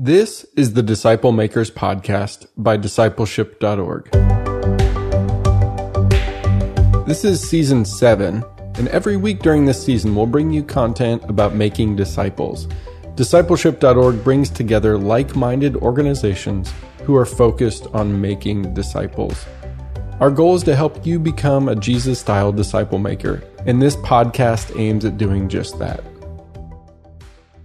This is the Disciple Makers Podcast by discipleship.org. This is season 7, and every week during this season, we'll bring you content about making disciples. Discipleship.org brings together like minded organizations who are focused on making disciples. Our goal is to help you become a Jesus style disciple maker, and this podcast aims at doing just that.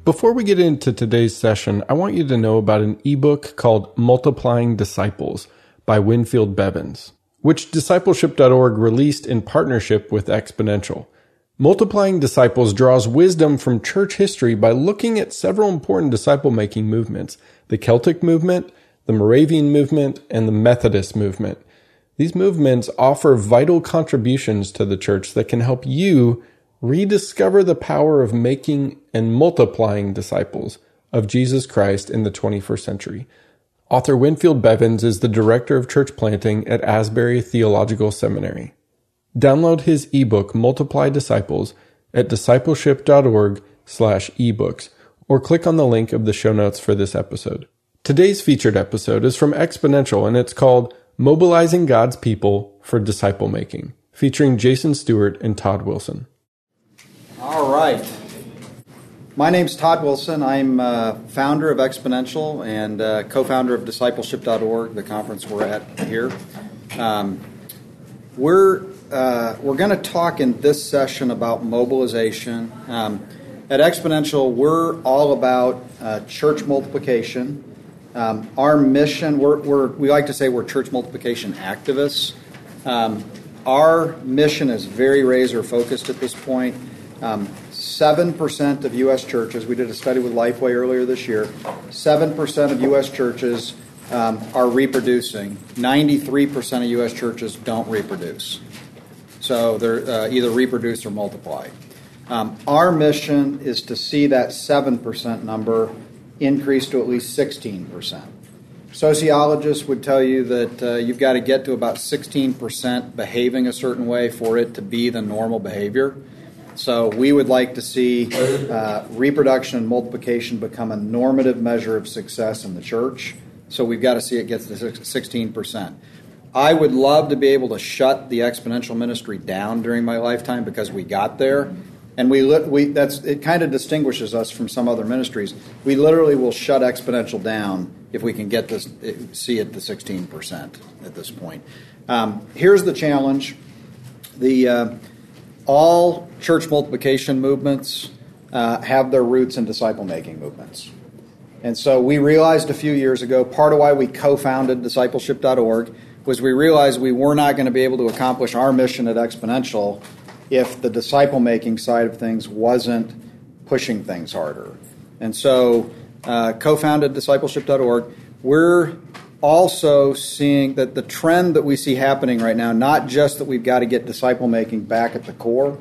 Before we get into today's session, I want you to know about an ebook called Multiplying Disciples by Winfield Bevins, which discipleship.org released in partnership with Exponential. Multiplying Disciples draws wisdom from church history by looking at several important disciple making movements the Celtic movement, the Moravian movement, and the Methodist movement. These movements offer vital contributions to the church that can help you rediscover the power of making and multiplying disciples of Jesus Christ in the 21st century. Author Winfield Bevins is the director of church planting at Asbury Theological Seminary. Download his ebook Multiply Disciples at discipleship.org slash ebooks or click on the link of the show notes for this episode. Today's featured episode is from Exponential and it's called Mobilizing God's People for Disciple Making, featuring Jason Stewart and Todd Wilson. All right. My name's Todd Wilson. I'm uh, founder of Exponential and uh, co founder of discipleship.org, the conference we're at here. Um, we're uh, we're going to talk in this session about mobilization. Um, at Exponential, we're all about uh, church multiplication. Um, our mission, we're, we're, we like to say we're church multiplication activists. Um, our mission is very razor focused at this point. Um, 7% of U.S. churches, we did a study with Lifeway earlier this year, 7% of U.S. churches um, are reproducing. 93% of U.S. churches don't reproduce. So they're uh, either reproduce or multiply. Um, our mission is to see that 7% number increase to at least 16%. Sociologists would tell you that uh, you've got to get to about 16% behaving a certain way for it to be the normal behavior. So we would like to see uh, reproduction and multiplication become a normative measure of success in the church. So we've got to see it gets to 16%. I would love to be able to shut the exponential ministry down during my lifetime because we got there. And we, we that's it kind of distinguishes us from some other ministries. We literally will shut exponential down if we can get this see it to 16% at this point. Um, here's the challenge. The uh, all church multiplication movements uh, have their roots in disciple making movements. And so we realized a few years ago, part of why we co founded discipleship.org was we realized we were not going to be able to accomplish our mission at Exponential if the disciple making side of things wasn't pushing things harder. And so, uh, co founded discipleship.org, we're also seeing that the trend that we see happening right now, not just that we've got to get disciple making back at the core,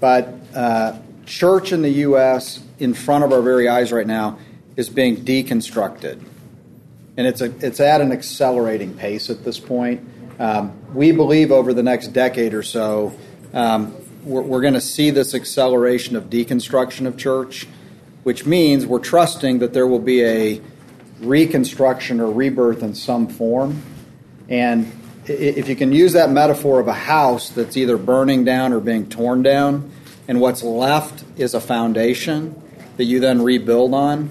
but uh, church in the U.S. in front of our very eyes right now is being deconstructed. And it's, a, it's at an accelerating pace at this point. Um, we believe over the next decade or so, um, we're, we're going to see this acceleration of deconstruction of church, which means we're trusting that there will be a reconstruction or rebirth in some form. And if you can use that metaphor of a house that's either burning down or being torn down, and what's left is a foundation that you then rebuild on,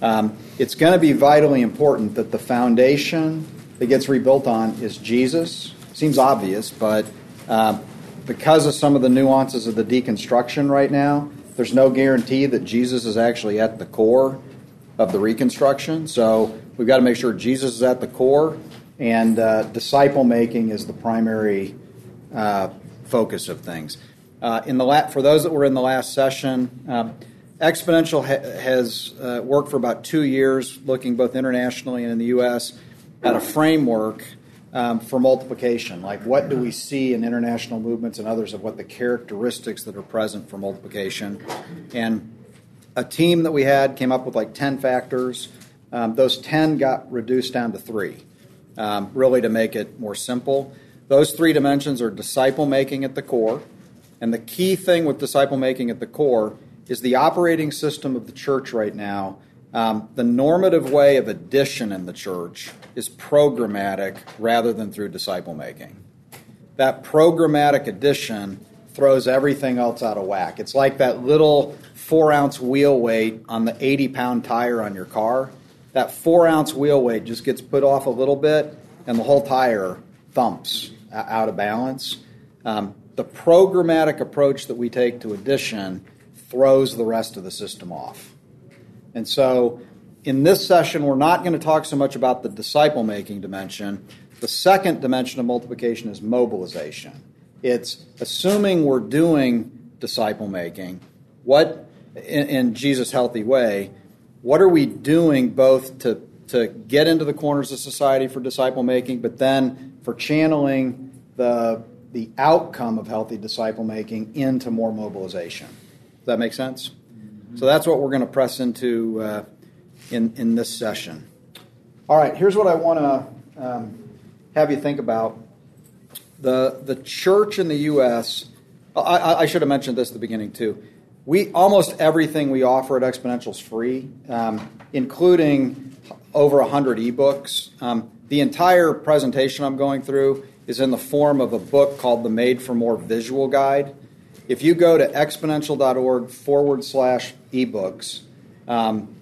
um, it's going to be vitally important that the foundation that gets rebuilt on is Jesus. Seems obvious, but uh, because of some of the nuances of the deconstruction right now, there's no guarantee that Jesus is actually at the core of the reconstruction. So we've got to make sure Jesus is at the core, and uh, disciple making is the primary uh, focus of things. Uh, in the la- for those that were in the last session, um, Exponential ha- has uh, worked for about two years, looking both internationally and in the U.S. at a framework um, for multiplication. Like, what do we see in international movements and others of what the characteristics that are present for multiplication? And a team that we had came up with like 10 factors. Um, those 10 got reduced down to three, um, really to make it more simple. Those three dimensions are disciple making at the core. And the key thing with disciple making at the core is the operating system of the church right now Um, the normative way of addition in the church is programmatic rather than through disciple making. That programmatic addition throws everything else out of whack. It's like that little four ounce wheel weight on the 80 pound tire on your car. That four ounce wheel weight just gets put off a little bit, and the whole tire thumps out of balance. Um, the programmatic approach that we take to addition throws the rest of the system off. And so, in this session, we're not going to talk so much about the disciple making dimension. The second dimension of multiplication is mobilization. It's assuming we're doing disciple making, what, in, in Jesus' healthy way, what are we doing both to, to get into the corners of society for disciple making, but then for channeling the, the outcome of healthy disciple making into more mobilization? Does that make sense? So that's what we're going to press into uh, in, in this session. All right, here's what I want to um, have you think about. The, the church in the U.S., I, I, should have mentioned this at the beginning too. We almost everything we offer at Exponential is free, um, including over 100 ebooks. Um, the entire presentation I'm going through is in the form of a book called the Made for More Visual Guide. If you go to exponential.org forward slash ebooks, um,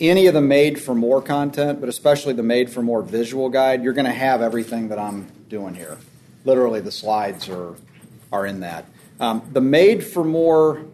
any of the made for more content, but especially the made for more visual guide, you're going to have everything that I'm doing here. Literally, the slides are are in that. Um, the made for more,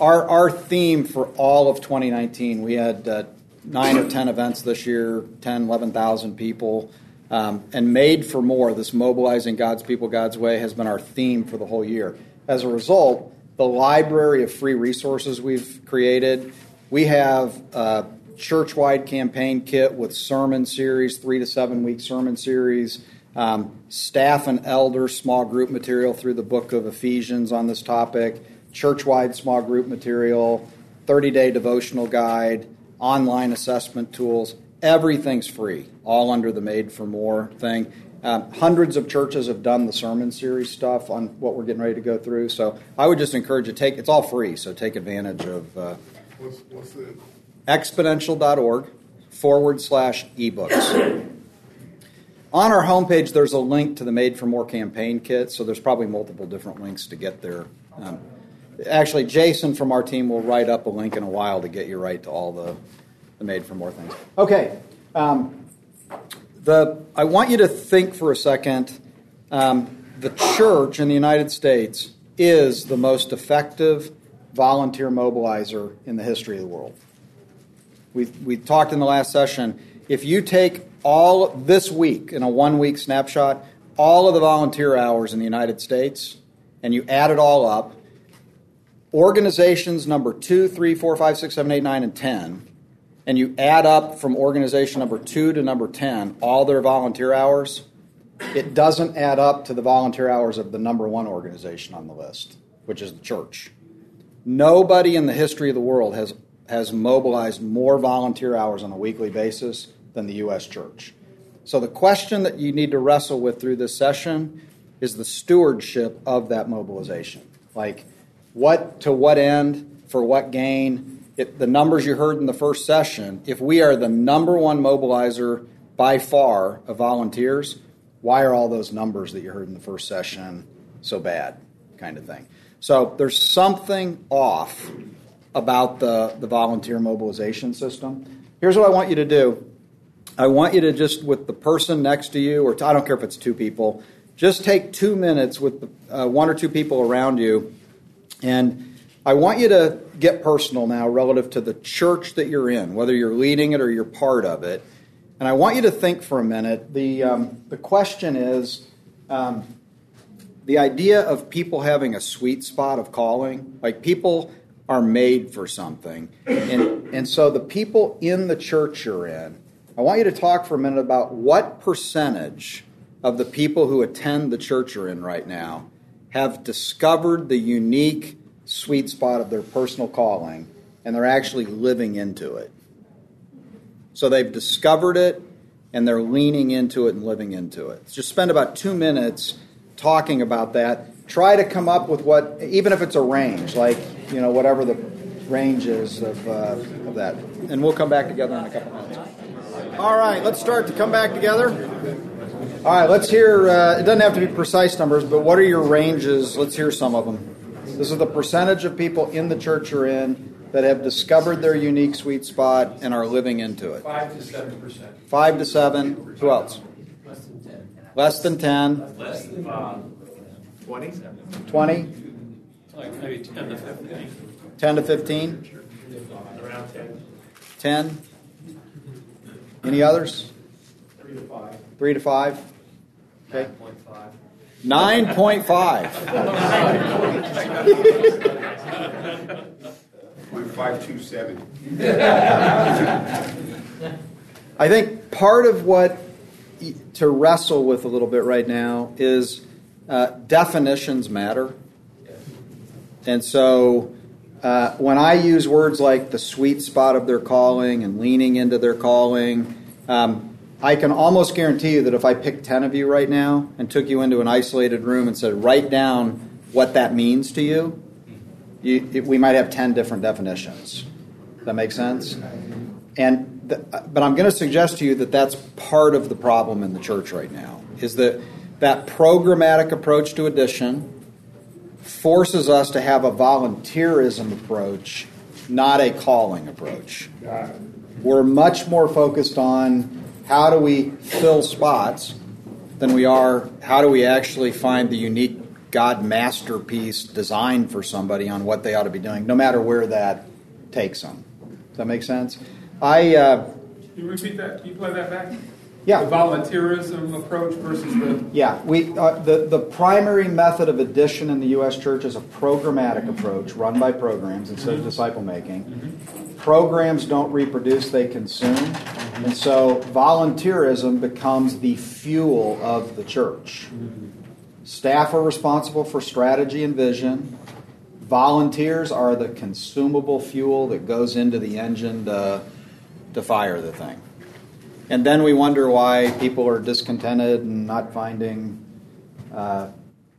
our our theme for all of 2019, we had uh, nine or ten events this year, 10, 11,000 people. Um, and made for more, this mobilizing God's people God's way has been our theme for the whole year. As a result, the library of free resources we've created, we have a church wide campaign kit with sermon series, three to seven week sermon series, um, staff and elder small group material through the book of Ephesians on this topic, church wide small group material, 30 day devotional guide, online assessment tools. Everything's free, all under the Made for More thing. Um, hundreds of churches have done the sermon series stuff on what we're getting ready to go through. So I would just encourage you to take. It's all free, so take advantage of. Uh, what's, what's? Exponential.org forward slash ebooks. On our homepage, there's a link to the Made for More campaign kit, so there's probably multiple different links to get there. Um, actually, Jason from our team will write up a link in a while to get you right to all the, the Made for More things. Okay. Um, the, I want you to think for a second um, the church in the United States is the most effective volunteer mobilizer in the history of the world. We, we talked in the last session. If you take all this week in a one week snapshot, all of the volunteer hours in the United States, and you add it all up, organizations number two, three, four, five, six, seven, eight, nine, and 10 and you add up from organization number two to number 10 all their volunteer hours, it doesn't add up to the volunteer hours of the number one organization on the list, which is the church. Nobody in the history of the world has, has mobilized more volunteer hours on a weekly basis than the U.S. church. So the question that you need to wrestle with through this session is the stewardship of that mobilization. Like, what to what end, for what gain, it, the numbers you heard in the first session, if we are the number one mobilizer by far of volunteers, why are all those numbers that you heard in the first session so bad? Kind of thing. So there's something off about the, the volunteer mobilization system. Here's what I want you to do I want you to just, with the person next to you, or I don't care if it's two people, just take two minutes with the, uh, one or two people around you and I want you to get personal now relative to the church that you're in, whether you're leading it or you're part of it. And I want you to think for a minute. The, um, the question is um, the idea of people having a sweet spot of calling, like people are made for something. And, and so the people in the church you're in, I want you to talk for a minute about what percentage of the people who attend the church you're in right now have discovered the unique sweet spot of their personal calling and they're actually living into it. So they've discovered it and they're leaning into it and living into it. Just spend about two minutes talking about that. Try to come up with what, even if it's a range, like, you know, whatever the ranges of, uh, of that. And we'll come back together in a couple minutes. All right, let's start to come back together. All right, let's hear. Uh, it doesn't have to be precise numbers, but what are your ranges? Let's hear some of them. This is the percentage of people in the church you're in that have discovered their unique sweet spot and are living into it. Five to seven percent. Five to seven. Who else? Less than ten. Less than five. Twenty? Twenty. Like maybe ten to fifteen. Ten to fifteen. Around ten. Ten. Any others? Three to five. Three to five. Nine point five. Nine point five. Point five two seven. I think part of what to wrestle with a little bit right now is uh, definitions matter. And so uh, when I use words like the sweet spot of their calling and leaning into their calling, um, I can almost guarantee you that if I picked 10 of you right now and took you into an isolated room and said, write down what that means to you, you it, we might have 10 different definitions. Does that make sense? And the, but I'm going to suggest to you that that's part of the problem in the church right now is that that programmatic approach to addition forces us to have a volunteerism approach, not a calling approach. We're much more focused on how do we fill spots than we are how do we actually find the unique God masterpiece designed for somebody on what they ought to be doing, no matter where that takes them. Does that make sense? I uh, Can you repeat that? Can you play that back? Yeah. The volunteerism approach versus the. Yeah, we uh, the the primary method of addition in the U.S. church is a programmatic approach run by programs instead of mm-hmm. disciple making. Mm-hmm. Programs don't reproduce; they consume, mm-hmm. and so volunteerism becomes the fuel of the church. Staff are responsible for strategy and vision. Volunteers are the consumable fuel that goes into the engine to, to fire the thing. And then we wonder why people are discontented and not finding uh,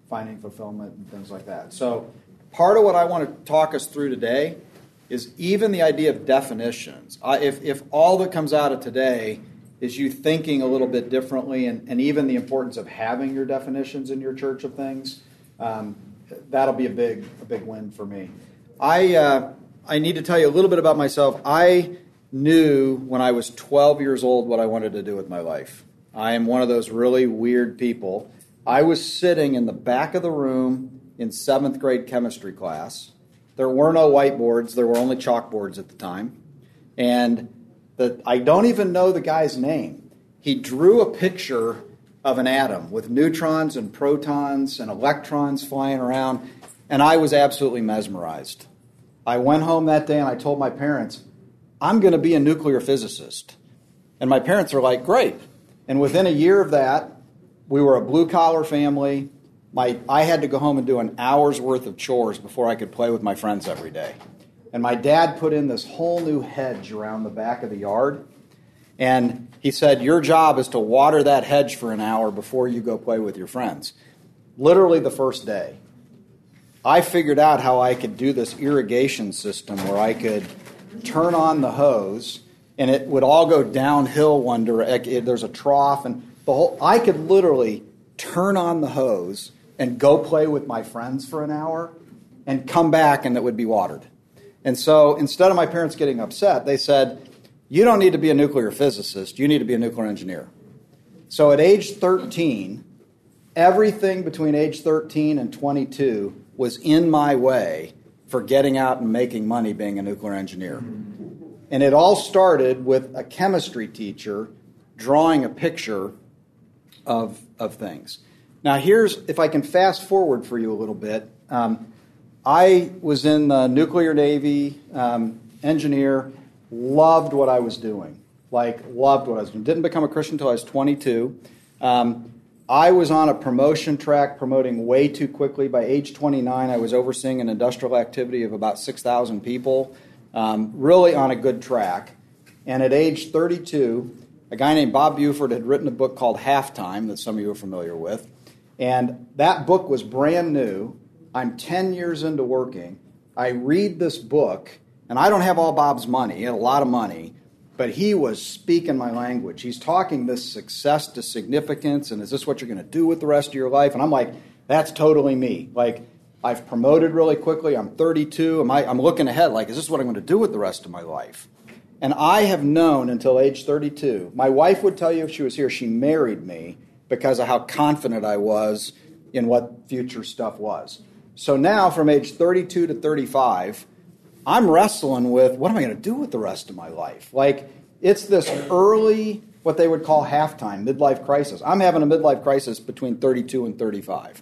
finding fulfillment and things like that. So, part of what I want to talk us through today is even the idea of definitions. I, if, if all that comes out of today is you thinking a little bit differently, and, and even the importance of having your definitions in your church of things, um, that'll be a big a big win for me. I uh, I need to tell you a little bit about myself. I knew when I was 12 years old what I wanted to do with my life. I am one of those really weird people. I was sitting in the back of the room in seventh grade chemistry class. There were no whiteboards, there were only chalkboards at the time. And the, I don't even know the guy's name. He drew a picture of an atom with neutrons and protons and electrons flying around, and I was absolutely mesmerized. I went home that day and I told my parents, I'm going to be a nuclear physicist. And my parents are like, great. And within a year of that, we were a blue collar family. My, I had to go home and do an hour's worth of chores before I could play with my friends every day. And my dad put in this whole new hedge around the back of the yard. And he said, Your job is to water that hedge for an hour before you go play with your friends. Literally the first day. I figured out how I could do this irrigation system where I could turn on the hose and it would all go downhill one direction. There's a trough and the whole. I could literally turn on the hose and go play with my friends for an hour and come back and it would be watered. And so instead of my parents getting upset, they said, You don't need to be a nuclear physicist, you need to be a nuclear engineer. So at age 13, everything between age 13 and 22 was in my way for getting out and making money being a nuclear engineer. And it all started with a chemistry teacher drawing a picture of, of things. Now, here's, if I can fast forward for you a little bit. Um, I was in the nuclear navy, um, engineer, loved what I was doing. Like, loved what I was doing. Didn't become a Christian until I was 22. Um, I was on a promotion track, promoting way too quickly. By age 29, I was overseeing an industrial activity of about 6,000 people, um, really on a good track. And at age 32, a guy named Bob Buford had written a book called Halftime that some of you are familiar with. And that book was brand new. I'm 10 years into working. I read this book, And I don't have all Bob's money. He had a lot of money, but he was speaking my language. He's talking this success to significance, and is this what you're going to do with the rest of your life? And I'm like, that's totally me. Like, I've promoted really quickly. I'm 32. Am I, I'm looking ahead, like, is this what I'm going to do with the rest of my life? And I have known until age 32. My wife would tell you if she was here, she married me because of how confident I was in what future stuff was. So now, from age 32 to 35, I'm wrestling with what am I going to do with the rest of my life? Like, it's this early, what they would call halftime, midlife crisis. I'm having a midlife crisis between 32 and 35.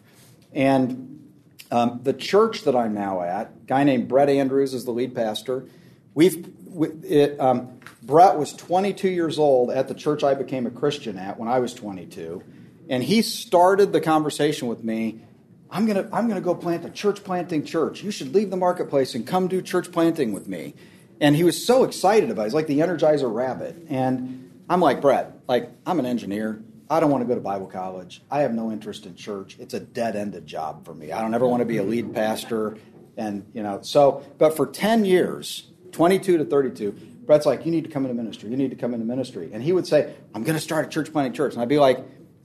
And um, the church that I'm now at, guy named Brett Andrews is the lead pastor. We've, it, um, Brett was 22 years old at the church I became a Christian at when I was 22. And he started the conversation with me I'm going to I'm going to go plant a church planting church. You should leave the marketplace and come do church planting with me. And he was so excited about it. He's like the Energizer Rabbit. And I'm like, Brett, like, I'm an engineer. I don't want to go to Bible college. I have no interest in church. It's a dead ended job for me. I don't ever want to be a lead pastor. And, you know, so, but for 10 years, 22 to 32, Brett's like, you need to come into ministry. You need to come into ministry. And he would say, I'm going to start a church planting church. And I'd be like,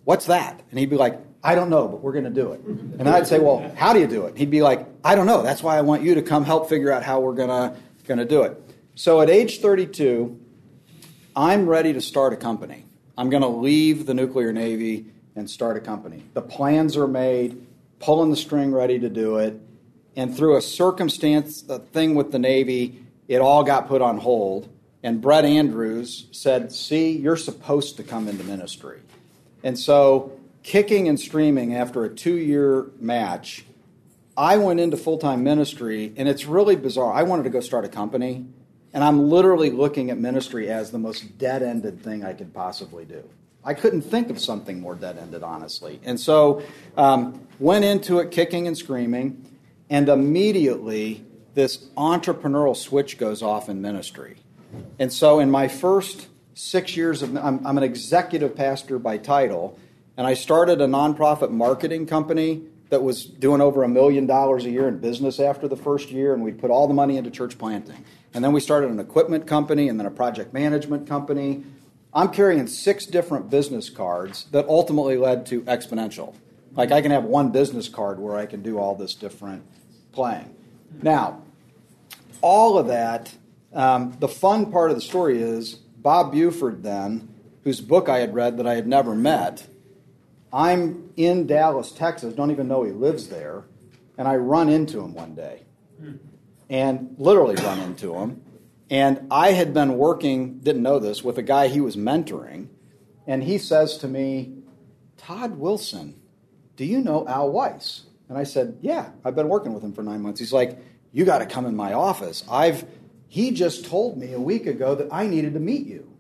what's that? And he'd be like, I don't know, but we're going to do it. And I'd say, well, how do you do it? He'd be like, I don't know. That's why I want you to come help figure out how we're going to going to do it. So at age 32, I'm ready to start a company. I'm going to leave the nuclear navy and start a company. The plans are made, pulling the string ready to do it. And through a circumstance, a thing with the Navy, it all got put on hold. And Brett Andrews said, See, you're supposed to come into ministry. And so kicking and streaming after a two year match, I went into full time ministry, and it's really bizarre. I wanted to go start a company, and I'm literally looking at ministry as the most dead ended thing I could possibly do. I couldn't think of something more dead ended, honestly. And so um, went into it kicking and screaming, and immediately this entrepreneurial switch goes off in ministry. And so in my first six years of, I'm, I'm an executive pastor by title and I started a nonprofit marketing company that was doing over a million dollars a year in business after the first year, and we put all the money into church planting. And then we started an equipment company and then a project management company. I'm carrying six different business cards that ultimately led to exponential. Like I can have one business card where I can do all this different playing. Now, all of that, um, the fun part of the story is Bob Buford, then, whose book I had read that I had never met, I'm in Dallas, Texas, don't even know he lives there, and I run into him one day. And literally run into him. And I had been working, didn't know this, with a guy he was mentoring. And he says to me, Todd Wilson, do you know Al Weiss? And I said, Yeah, I've been working with him for nine months. He's like, You got to come in my office. I've he just told me a week ago that I needed to meet you.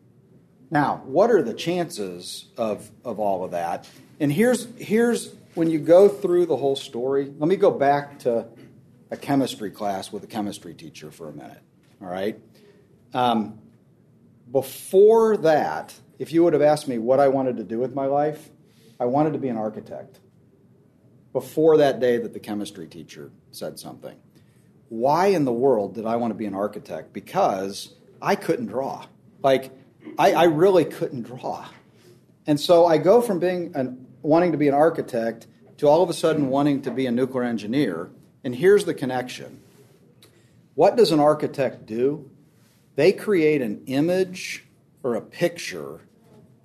Now, what are the chances of, of all of that? And here's, here's when you go through the whole story. Let me go back to a chemistry class with a chemistry teacher for a minute. All right? Um, before that, if you would have asked me what I wanted to do with my life, I wanted to be an architect. Before that day that the chemistry teacher said something. Why in the world did I want to be an architect? Because I couldn't draw. Like, I, I really couldn't draw. And so I go from being an wanting to be an architect to all of a sudden wanting to be a nuclear engineer. And here's the connection what does an architect do? They create an image or a picture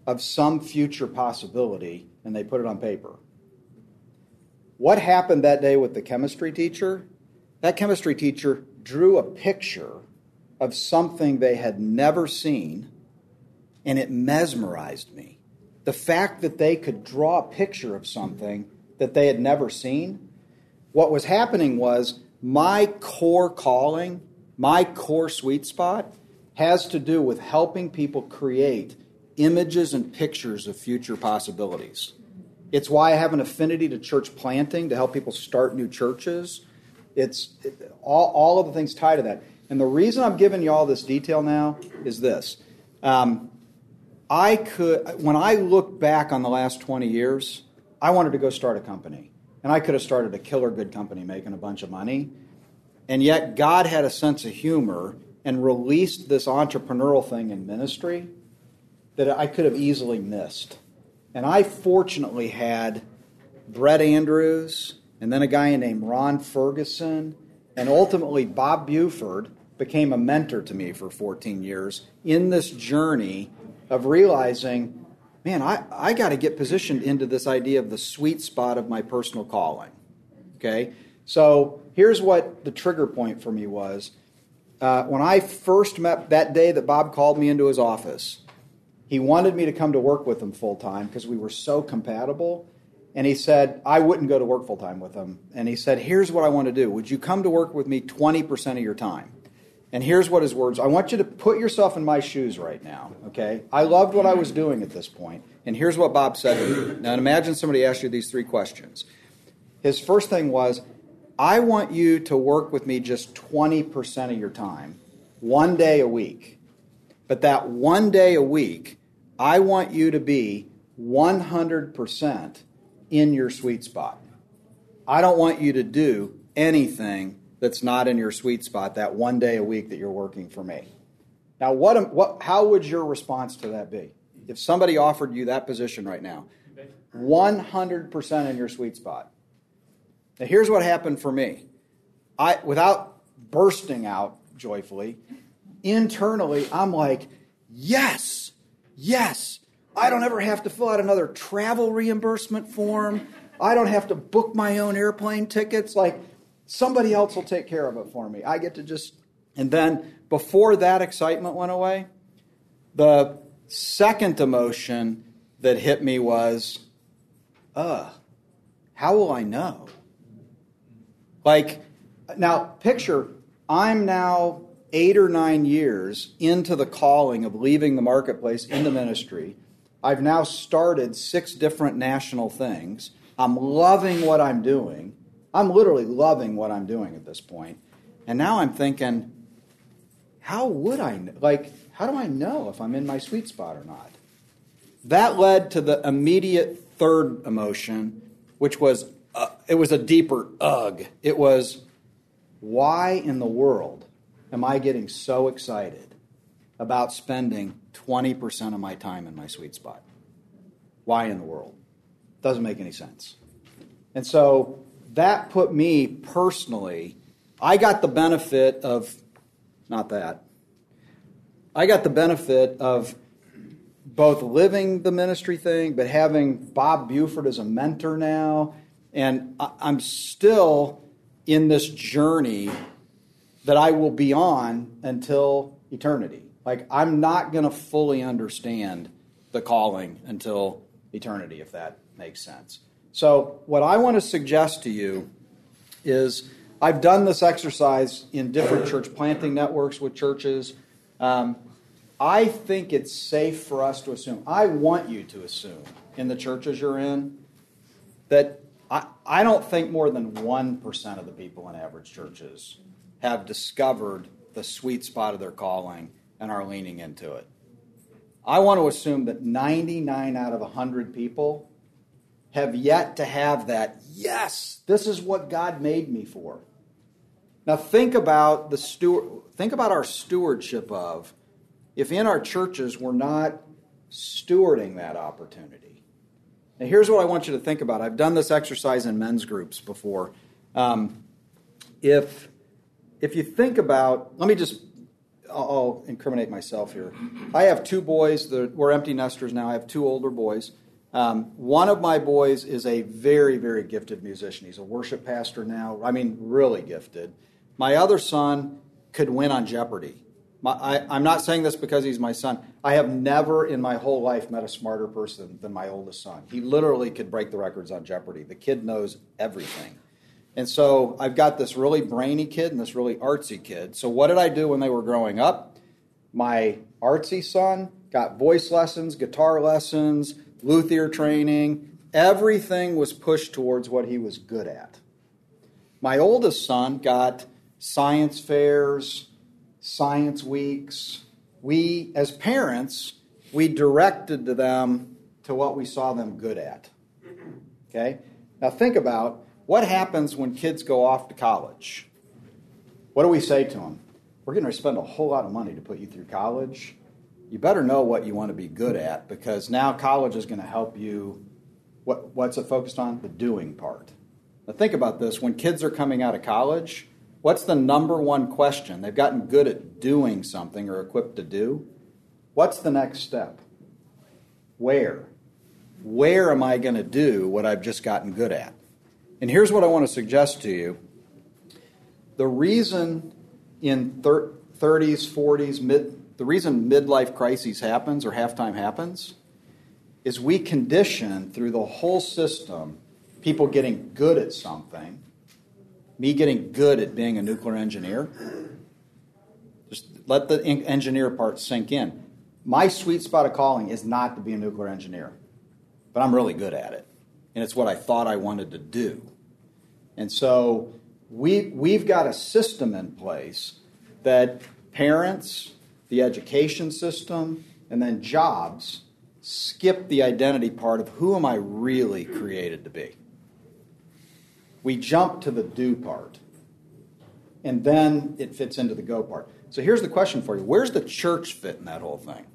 of some future possibility and they put it on paper. What happened that day with the chemistry teacher? That chemistry teacher drew a picture of something they had never seen and it mesmerized me the fact that they could draw a picture of something that they had never seen, what was happening was my core calling, my core sweet spot, has to do with helping people create images and pictures of future possibilities. It's why I have an affinity to church planting to help people start new churches. It's it, all, all of the things tied to that. And the reason I'm giving you all this detail now is this. Um, I could, when I look back on the last 20 years, I wanted to go start a company. And I could have started a killer good company making a bunch of money. And yet, God had a sense of humor and released this entrepreneurial thing in ministry that I could have easily missed. And I fortunately had Brett Andrews and then a guy named Ron Ferguson and ultimately Bob Buford became a mentor to me for 14 years in this journey of realizing, man, I, I got to get positioned into this idea of the sweet spot of my personal calling. Okay? So here's what the trigger point for me was. Uh, when I first met that day that Bob called me into his office, he wanted me to come to work with him full time because we were so compatible. And he said, I wouldn't go to work full time with him. And he said, Here's what I want to do. Would you come to work with me 20% of your time? And here's what his words I want you to put yourself in my shoes right now, okay? I loved what I was doing at this point. And here's what Bob said to me. Now, imagine somebody asked you these three questions. His first thing was, I want you to work with me just 20% of your time, one day a week. But that one day a week, I want you to be 100% in your sweet spot. I don't want you to do anything that's not in your sweet spot that one day a week that you're working for me. Now, what, what, how would your response to that be? If somebody offered you that position right now, 100% in your sweet spot. Now, here's what happened for me. I, without bursting out joyfully, internally, I'm like, yes, yes. I don't ever have to fill out another travel reimbursement form. I don't have to book my own airplane tickets. Like, somebody else will take care of it for me. I get to just. And then, before that excitement went away, the second emotion that hit me was, uh, how will I know? Like, now picture, I'm now eight or nine years into the calling of leaving the marketplace into ministry. I've now started six different national things. I'm loving what I'm doing. I'm literally loving what I'm doing at this point. And now I'm thinking, how would I, like, how do I know if I'm in my sweet spot or not? That led to the immediate third emotion, which was, uh, it was a deeper ugh. It was, why in the world am I getting so excited about spending 20% of my time in my sweet spot? Why in the world? Doesn't make any sense. And so that put me personally, I got the benefit of, not that, I got the benefit of both living the ministry thing, but having Bob Buford as a mentor now. And I'm still in this journey that I will be on until eternity. Like, I'm not going to fully understand the calling until eternity, if that makes sense. So, what I want to suggest to you is I've done this exercise in different church planting networks with churches. Um, I think it's safe for us to assume, I want you to assume in the churches you're in, that I, I don't think more than 1% of the people in average churches have discovered the sweet spot of their calling and are leaning into it. I want to assume that 99 out of 100 people have yet to have that, yes, this is what God made me for. Now think about the steward, think about our stewardship of if in our churches we're not stewarding that opportunity. Now here's what I want you to think about. I've done this exercise in men's groups before. Um, if if you think about, let me just I'll incriminate myself here. I have two boys. We're empty nesters now. I have two older boys. Um, one of my boys is a very, very gifted musician. He's a worship pastor now. I mean, really gifted. My other son could win on Jeopardy. My, I, am not saying this because he's my son. I have never in my whole life met a smarter person than my oldest son. He literally could break the records on Jeopardy. The kid knows everything. And so I've got this really brainy kid and this really artsy kid. So, what did I do when they were growing up? My artsy son got voice lessons, guitar lessons, luthier training. Everything was pushed towards what he was good at. My oldest son got science fairs, science weeks. We, as parents, we directed to them to what we saw them good at. Okay? Now think about what happens when kids go off to college. What do we say to them? We're going to spend a whole lot of money to put you through college. You better know what you want to be good at because now college is going to help you. What, what's it focused on? The doing part. Now, think about this when kids are coming out of college, what's the number one question? They've gotten good at doing something or equipped to do. What's the next step? Where? Where am I going to do what I've just gotten good at? And here's what I want to suggest to you. The reason in thir- 30s, 40s, mid, the reason midlife crises happens or halftime happens is we condition through the whole system people getting good at something, me getting good at being a nuclear engineer. Just let the engineer part sink in. My sweet spot of calling is not to be a nuclear engineer, but I'm really good at it. And it's what I thought I wanted to do. And so we, we've got a system in place that parents, the education system, and then jobs skip the identity part of who am I really created to be. We jump to the do part, and then it fits into the go part. So here's the question for you Where's the church fit in that whole thing?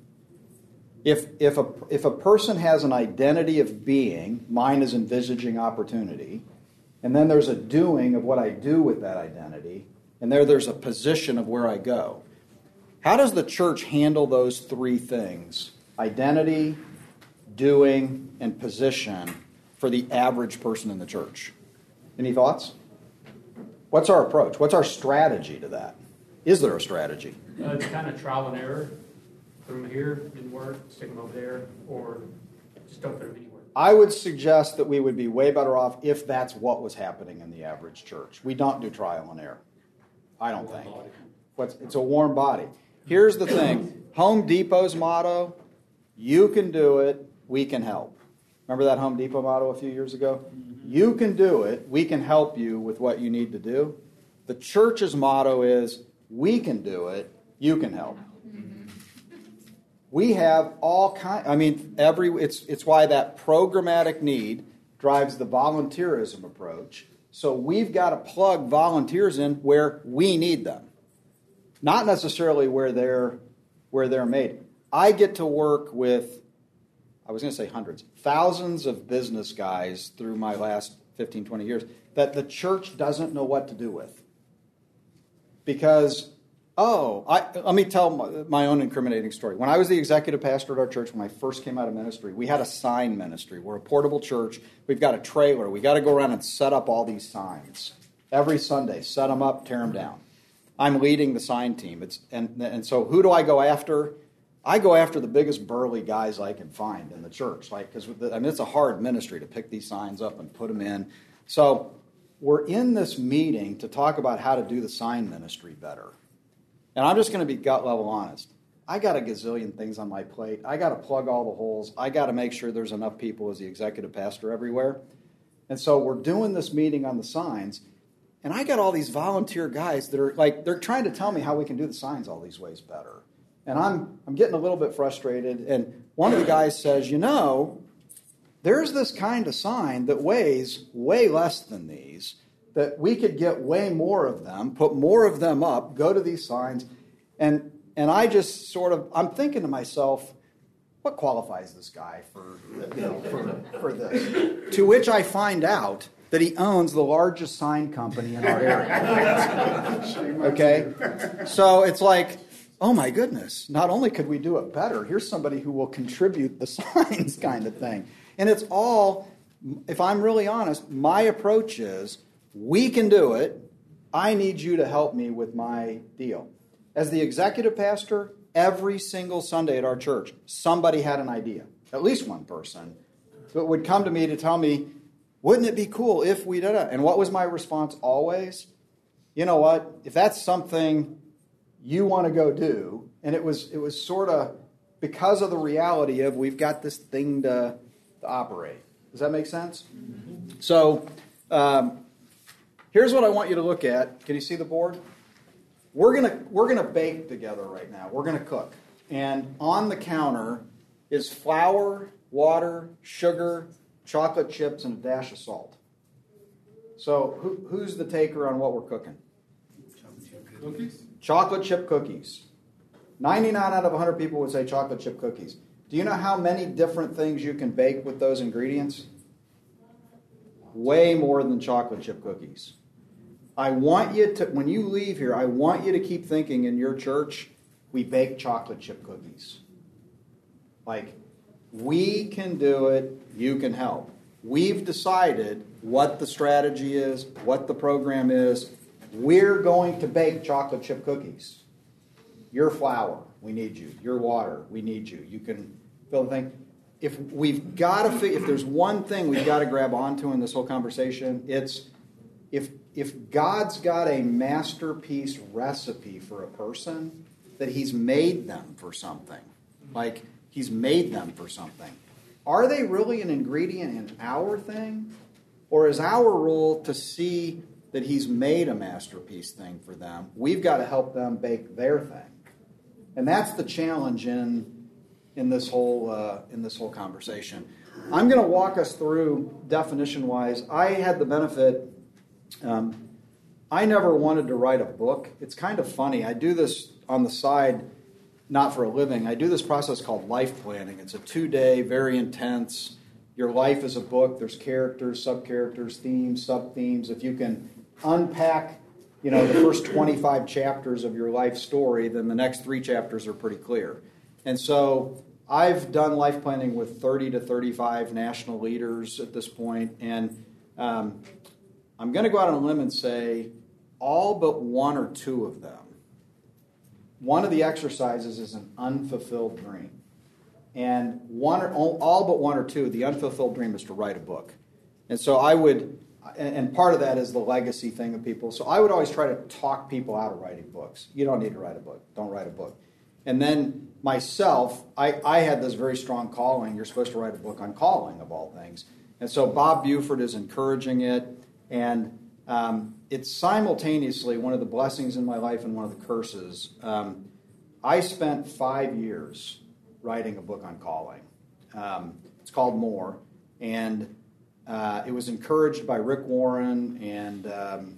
If, if, a, if a person has an identity of being, mine is envisaging opportunity, and then there's a doing of what I do with that identity, and there there's a position of where I go. How does the church handle those three things identity, doing, and position for the average person in the church? Any thoughts? What's our approach? What's our strategy to that? Is there a strategy? Uh, it's kind of trial and error. Put them here, didn't work, stick them over there, or just don't put them anywhere. I would suggest that we would be way better off if that's what was happening in the average church. We don't do trial and error. I don't think. What's, it's a warm body. Here's the thing Home Depot's motto you can do it, we can help. Remember that Home Depot motto a few years ago? Mm-hmm. You can do it, we can help you with what you need to do. The church's motto is we can do it, you can help. Mm-hmm. We have all kind I mean every it's it's why that programmatic need drives the volunteerism approach. So we've got to plug volunteers in where we need them. Not necessarily where they're where they're made. I get to work with I was going to say hundreds, thousands of business guys through my last 15, 20 years that the church doesn't know what to do with. Because, oh, I, let me tell my, my, own incriminating story. When I was the executive pastor at our church, when I first came out of ministry, we had a sign ministry. We're a portable church. We've got a trailer. We got to go around and set up all these signs every Sunday. Set them up, tear them down. I'm leading the sign team. It's, and, and so who do I go after? I go after the biggest burly guys I can find in the church, like because I mean it's a hard ministry to pick these signs up and put them in. So we're in this meeting to talk about how to do the sign ministry better, and I'm just going to be gut level honest. I got a gazillion things on my plate. I got to plug all the holes. I got to make sure there's enough people as the executive pastor everywhere. And so we're doing this meeting on the signs, and I got all these volunteer guys that are like they're trying to tell me how we can do the signs all these ways better. And I'm, I'm getting a little bit frustrated. And one of the guys says, You know, there's this kind of sign that weighs way less than these, that we could get way more of them, put more of them up, go to these signs. And, and I just sort of, I'm thinking to myself, what qualifies this guy for, you know, for, for this? To which I find out that he owns the largest sign company in our area. okay? So it's like, oh my goodness, not only could we do it better, here's somebody who will contribute the signs kind of thing. And it's all, if I'm really honest, my approach is we can do it. I need you to help me with my deal. As the executive pastor, every single Sunday at our church, somebody had an idea, at least one person, that would come to me to tell me, wouldn't it be cool if we did it? And what was my response always? You know what? If that's something you want to go do. And it was it was sort of because of the reality of we've got this thing to, to operate. Does that make sense? Mm-hmm. So um, here's what I want you to look at. Can you see the board? We're gonna we're gonna bake together right now. We're gonna cook, and on the counter is flour, water, sugar, chocolate chips, and a dash of salt. So who, who's the taker on what we're cooking? Chocolate chip Cookies? Chocolate chip cookies. 99 out of 100 people would say chocolate chip cookies. Do you know how many different things you can bake with those ingredients? Way more than chocolate chip cookies. I want you to, when you leave here, I want you to keep thinking in your church, we bake chocolate chip cookies. Like, we can do it, you can help. We've decided what the strategy is, what the program is. We're going to bake chocolate chip cookies. Your flour, we need you. Your water, we need you. You can fill the thing. If we've got to, if there's one thing we've got to grab onto in this whole conversation, it's if if God's got a masterpiece recipe for a person, that He's made them for something. Like He's made them for something. Are they really an ingredient in our thing? Or is our role to see that He's made a masterpiece thing for them? We've got to help them bake their thing. And that's the challenge in, in, this, whole, uh, in this whole conversation. I'm going to walk us through definition wise. I had the benefit, um, I never wanted to write a book. It's kind of funny. I do this on the side not for a living. I do this process called life planning. It's a two day, very intense. Your life is a book. There's characters, sub characters, themes, sub themes. If you can unpack, you know, the first 25 chapters of your life story, then the next three chapters are pretty clear. And so I've done life planning with 30 to 35 national leaders at this point, and um, I'm going to go out on a limb and say all but one or two of them one of the exercises is an unfulfilled dream. And one or, all but one or two, the unfulfilled dream is to write a book. And so I would, and part of that is the legacy thing of people. So I would always try to talk people out of writing books. You don't need to write a book. Don't write a book. And then myself, I, I had this very strong calling. You're supposed to write a book on calling, of all things. And so Bob Buford is encouraging it. And um, it's simultaneously one of the blessings in my life and one of the curses. Um, I spent five years writing a book on calling. Um, it's called More, and uh, it was encouraged by Rick Warren and um,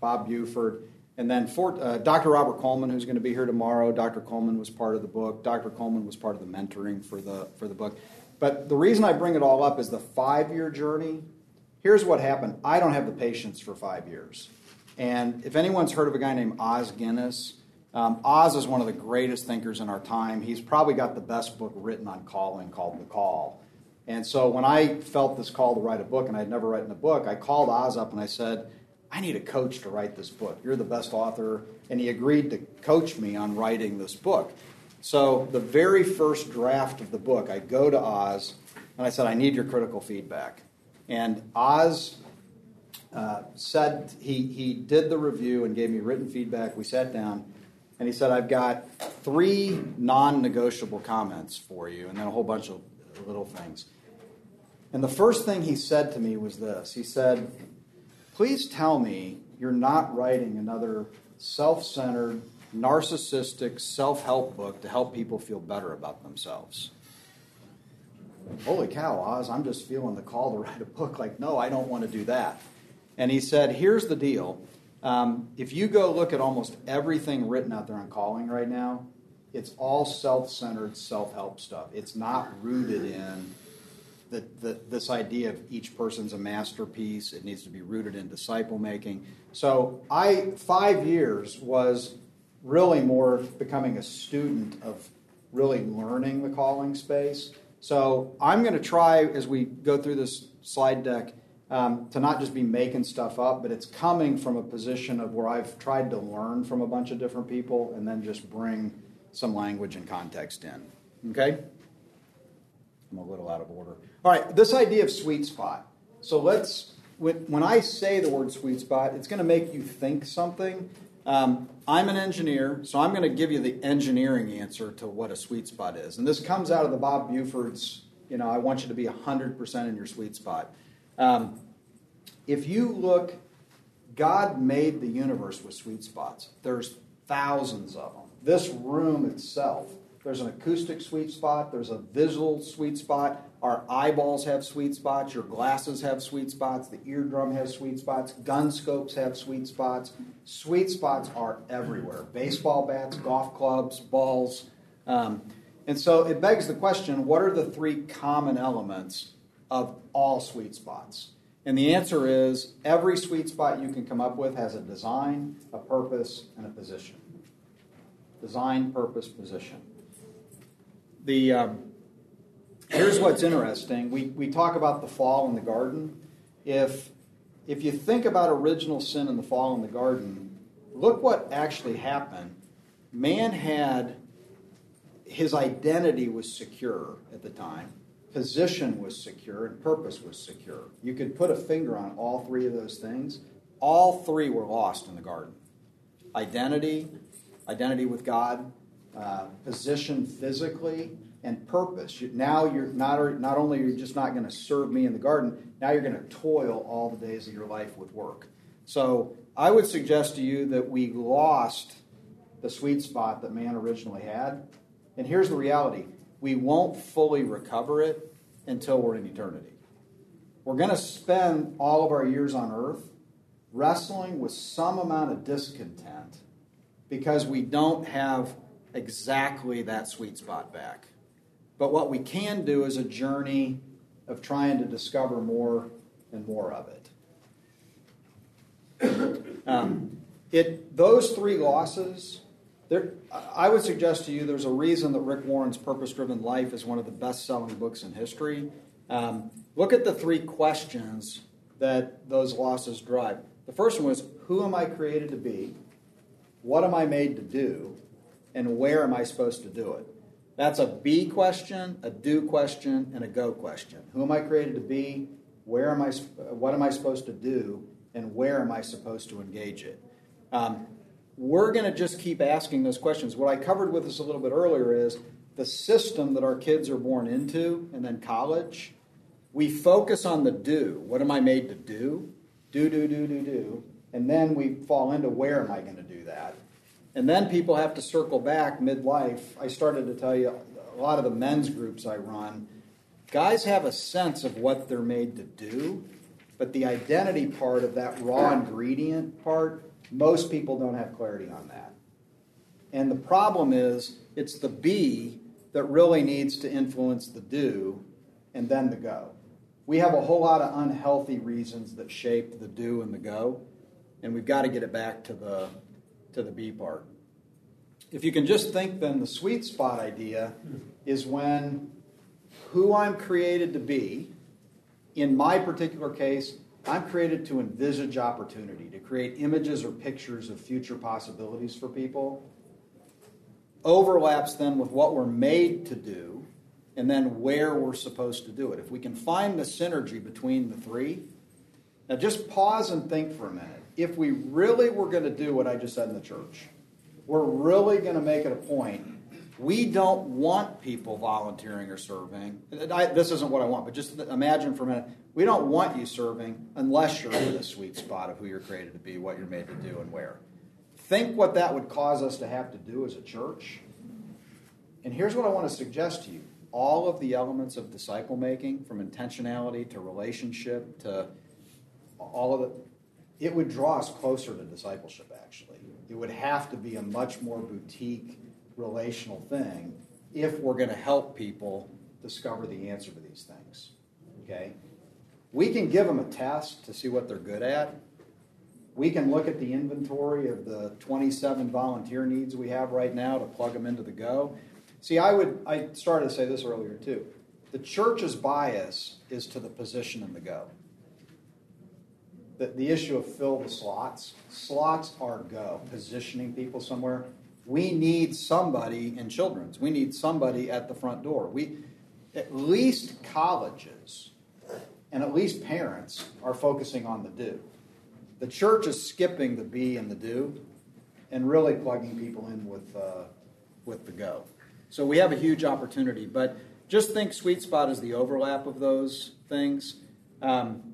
Bob Buford. And then uh, Dr. Robert Coleman, who's going to be here tomorrow, Dr. Coleman was part of the book. Dr. Coleman was part of the mentoring for the, for the book. But the reason I bring it all up is the five year journey Here's what happened I don't have the patience for five years. And if anyone's heard of a guy named Os Guinness, um, Os is one of the greatest thinkers in our time. He's probably got the best book written on calling called The Call. And so when I felt this call to write a book, and I'd never written a book, I called Os up and I said, I need a coach to write this book. You're the best author. And he agreed to coach me on writing this book. So the very first draft of the book, I go to Os and I said, I need your critical feedback. And Os uh, said he, he did the review and gave me written feedback. We sat down, and he said, I've got three non negotiable comments for you, and then a whole bunch of little things. And the first thing he said to me was this He said, Please tell me you're not writing another self centered, narcissistic self help book to help people feel better about themselves holy cow, Os, I'm just feeling the call to write a book. Like, no, I don't want to do that. And he said, here's the deal. Um, if you go look at almost everything written out there on calling right now, it's all self centered, self help stuff. It's not rooted in the, the, this idea of each person's a masterpiece. It needs to be rooted in disciple making. So, I, five years was really more becoming a student of really learning the calling space so I'm going to try as we go through this slide deck um, to not just be making stuff up, but it's coming from a position of where I've tried to learn from a bunch of different people and then just bring some language and context in. Okay? I'm a little out of order. All right, this idea of sweet spot. So let's, when I say the word sweet spot, it's going to make you think something. Um, I'm an engineer, so I'm going to give you the engineering answer to what a sweet spot is. And this comes out of the Bob Buford's, you know, I want you to be 100% in your sweet spot. Um, if you look, God made the universe with sweet spots. There's thousands of them. This room itself, There's an acoustic sweet spot, there's a visual sweet spot. Our eyeballs have sweet spots, your glasses have sweet spots, the eardrum has sweet spots, gun scopes have sweet spots. Sweet spots are everywhere baseball bats, golf clubs, balls. Um, and so it begs the question what are the three common elements of all sweet spots? And the answer is every sweet spot you can come up with has a design, a purpose, and a position. Design, purpose, position. The um, here's what's interesting. We we talk about the fall in the garden. If if you think about original sin in the fall in the garden, look what actually happened. Man had his identity was secure at the time position was secure and purpose was secure. You could put a finger on all three of those things. All three were lost in the garden identity, identity with God, uh, position physically, and purpose. Now you're not, not only you're just not going to serve me in the garden, now you're going to toil all the days of your life with work. So I would suggest to you that we lost the sweet spot that man originally had. And here's the reality we won't fully recover it until we're in eternity. We're going to spend all of our years on earth wrestling with some amount of discontent because we don't have exactly that sweet spot back. But what we can do is a journey of trying to discover more and more of it. Um, it those three losses there, I would suggest to you there's a reason that Rick Warren's Purpose Driven Life is one of the best selling books in history. Um, look at the three questions that those losses drive. The first one was Who am I created to be? What am I made to do? And where am I supposed to do it? That's a be question, a do question, and a go question. Who am I created to be? Where am I? What am I supposed to do? And where am I supposed to engage it? Um, we're going to just keep asking those questions. What I covered with us a little bit earlier is the system that our kids are born into and then college. We focus on the do. What am I made to do? Do, do, do, do, do. And then we fall into where am I going to do that? And then people have to circle back midlife. I started to tell you a lot of the men's groups I run, guys have a sense of what they're made to do, but the identity part of that raw ingredient part most people don't have clarity on that. And the problem is, it's the be that really needs to influence the do and then the go. We have a whole lot of unhealthy reasons that shape the do and the go, and we've got to get it back to the to the B part. If you can just think then the sweet spot idea is when who I'm created to be, in my particular case, I'm created to envisage opportunity, to create images or pictures of future possibilities for people. Overlaps then with what we're made to do and then where we're supposed to do it. If we can find the synergy between the three, now just pause and think for a minute. If we really were going to do what I just said in the church, we're really going to make it a point we don't want people volunteering or serving. I, this isn't what I want, but just imagine for a minute. We don't want you serving unless you're in the sweet spot of who you're created to be, what you're made to do, and where. Think what that would cause us to have to do as a church. And here's what I want to suggest to you all of the elements of disciple making, from intentionality to relationship to all of it, it would draw us closer to discipleship, actually. It would have to be a much more boutique relational thing if we're going to help people discover the answer to these things. Okay? We can give them a test to see what they're good at. We can look at the inventory of the 27 volunteer needs we have right now to plug them into the go. See, I would I started to say this earlier too. The church's bias is to the position in the go. The, the issue of fill the slots. Slots are go, positioning people somewhere we need somebody in children's. We need somebody at the front door. We, at least colleges and at least parents are focusing on the do. The church is skipping the be and the do and really plugging people in with, uh, with the go. So we have a huge opportunity, but just think sweet spot is the overlap of those things. Um,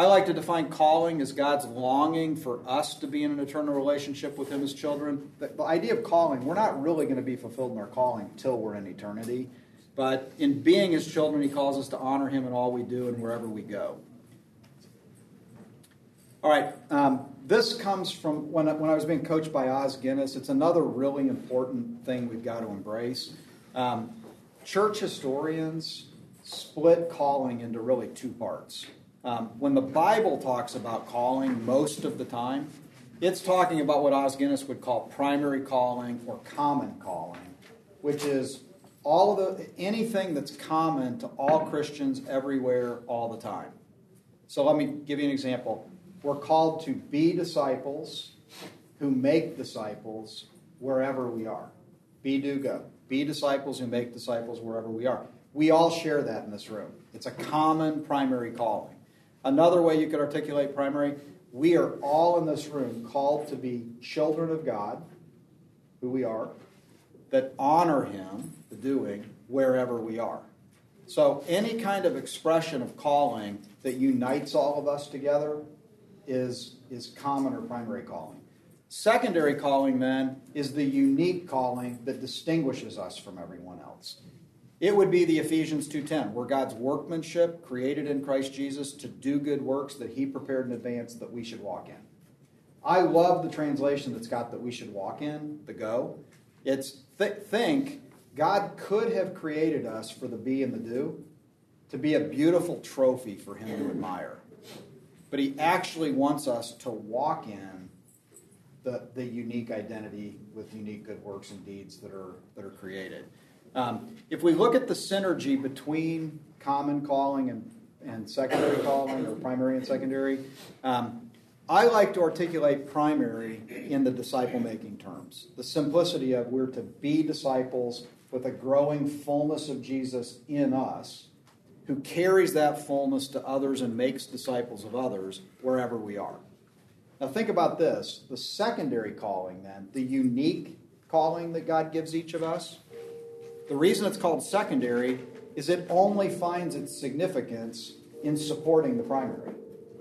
I like to define calling as God's longing for us to be in an eternal relationship with Him as children. The, the idea of calling, we're not really going to be fulfilled in our calling until we're in eternity. But in being His children, He calls us to honor Him in all we do and wherever we go. All right, um, this comes from when I, when I was being coached by Os Guinness. It's another really important thing we've got to embrace. Um, church historians split calling into really two parts. Um, when the Bible talks about calling, most of the time, it's talking about what Os Guinness would call primary calling or common calling, which is all of the anything that's common to all Christians everywhere all the time. So let me give you an example. We're called to be disciples who make disciples wherever we are. Be do go. Be disciples who make disciples wherever we are. We all share that in this room. It's a common primary calling. Another way you could articulate primary, we are all in this room called to be children of God, who we are, that honor Him, the doing, wherever we are. So, any kind of expression of calling that unites all of us together is, is common or primary calling. Secondary calling, then, is the unique calling that distinguishes us from everyone else. It would be the Ephesians 2:10, where God's workmanship created in Christ Jesus to do good works that he prepared in advance that we should walk in. I love the translation that's got that we should walk in, the go. It's th- think God could have created us for the be and the do to be a beautiful trophy for him to admire. But he actually wants us to walk in the, the unique identity with unique good works and deeds that are that are created. Um, if we look at the synergy between common calling and, and secondary calling, or primary and secondary, um, I like to articulate primary in the disciple making terms. The simplicity of we're to be disciples with a growing fullness of Jesus in us, who carries that fullness to others and makes disciples of others wherever we are. Now, think about this the secondary calling, then, the unique calling that God gives each of us the reason it's called secondary is it only finds its significance in supporting the primary.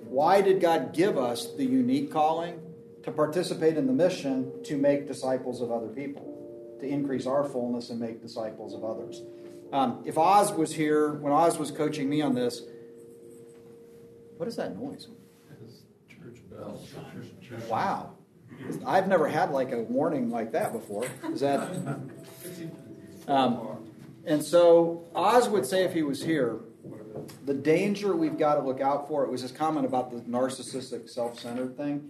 Why did God give us the unique calling? To participate in the mission to make disciples of other people, to increase our fullness and make disciples of others. Um, if Os was here, when Os was coaching me on this, what is that noise? Church bells. Wow. I've never had like a warning like that before. Is that um, and so Os would say if he was here, the danger we've got to look out for, it was his comment about the narcissistic, self centered thing.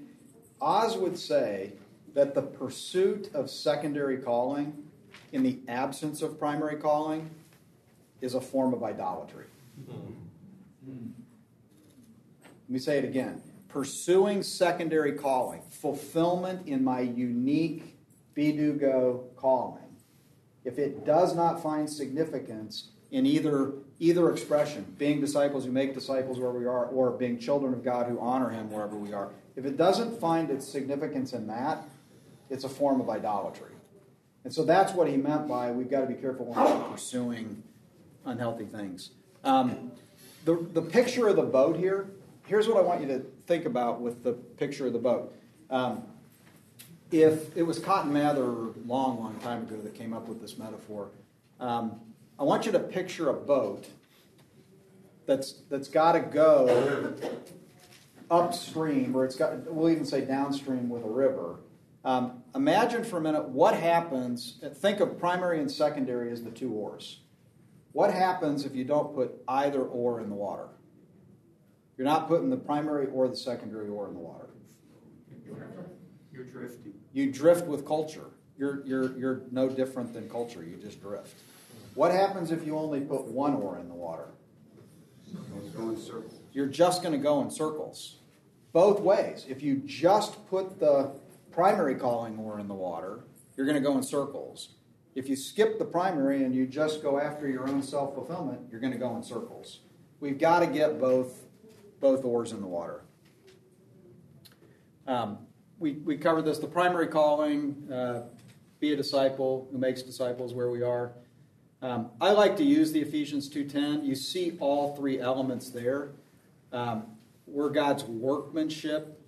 Os would say that the pursuit of secondary calling in the absence of primary calling is a form of idolatry. Let me say it again. Pursuing secondary calling, fulfillment in my unique be do go calling if it does not find significance in either either expression, being disciples who make disciples where we are, or being children of God who honor Him wherever we are, if it doesn't find its significance in that, it's a form of idolatry. And so that's what he meant by we've got to be careful when we're pursuing unhealthy things. Um, the, the picture of the boat here, here's what I want you to think about with the picture of the boat. Um, if it was Cotton Mather long, long time ago that came up with this metaphor, um, I want you to picture a boat that's that's got to go upstream, or it's got we'll even say downstream with a river. Um, imagine for a minute what happens. Think of primary and secondary as the two oars. What happens if you don't put either oar in the water? You're not putting the primary or the secondary oar in the water. You're drifting. You drift with culture. You're, you're, you're no different than culture. You just drift. What happens if you only put one oar in the water? Go in circles. You're just going to go in circles. Both ways. If you just put the primary calling oar in the water, you're going to go in circles. If you skip the primary and you just go after your own self fulfillment, you're going to go in circles. We've got to get both both oars in the water. Um, we, we covered this the primary calling, uh, be a disciple who makes disciples where we are. Um, I like to use the Ephesians 2.10. You see all three elements there. Um, we're God's workmanship,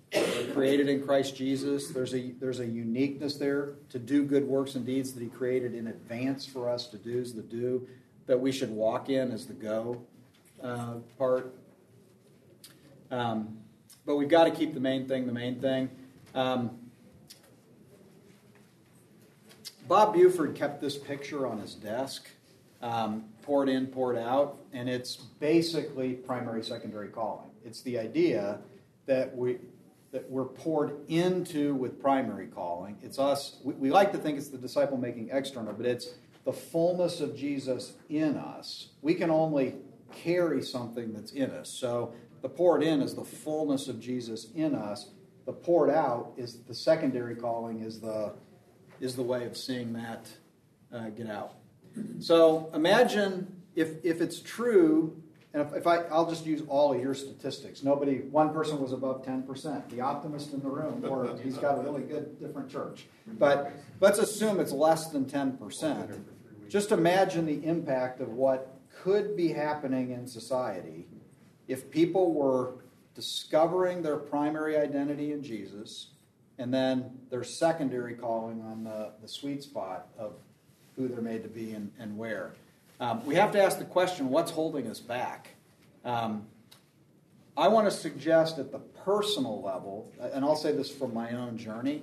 created in Christ Jesus. There's a there's a uniqueness there to do good works and deeds that He created in advance for us to do is the do that we should walk in as the go uh, part. Um, but we've got to keep the main thing the main thing. Um, Bob Buford kept this picture on his desk, um, poured in, poured out, and it's basically primary, secondary calling. It's the idea that we that we're poured into with primary calling. It's us. We, we like to think it's the disciple making external, but it's the fullness of Jesus in us. We can only carry something that's in us. So the poured in is the fullness of Jesus in us. The poured out is the secondary calling is the is the way of seeing that uh, get out. So imagine if if it's true, and if, if I I'll just use all of your statistics. Nobody, one person was above ten percent. The optimist in the room, or he's got a really good different church. But let's assume it's less than ten percent. Just imagine the impact of what could be happening in society if people were discovering their primary identity in Jesus and then their secondary calling on the, the sweet spot of who they're made to be and, and where. Um, we have to ask the question what's holding us back? Um, I want to suggest at the personal level, and I'll say this from my own journey.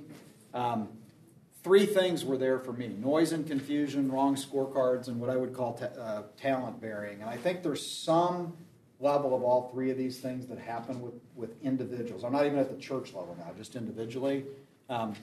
Um, three things were there for me noise and confusion, wrong scorecards, and what I would call ta- uh, talent bearing. And I think there's some level of all three of these things that happen with, with individuals. I'm not even at the church level now, just individually. Um,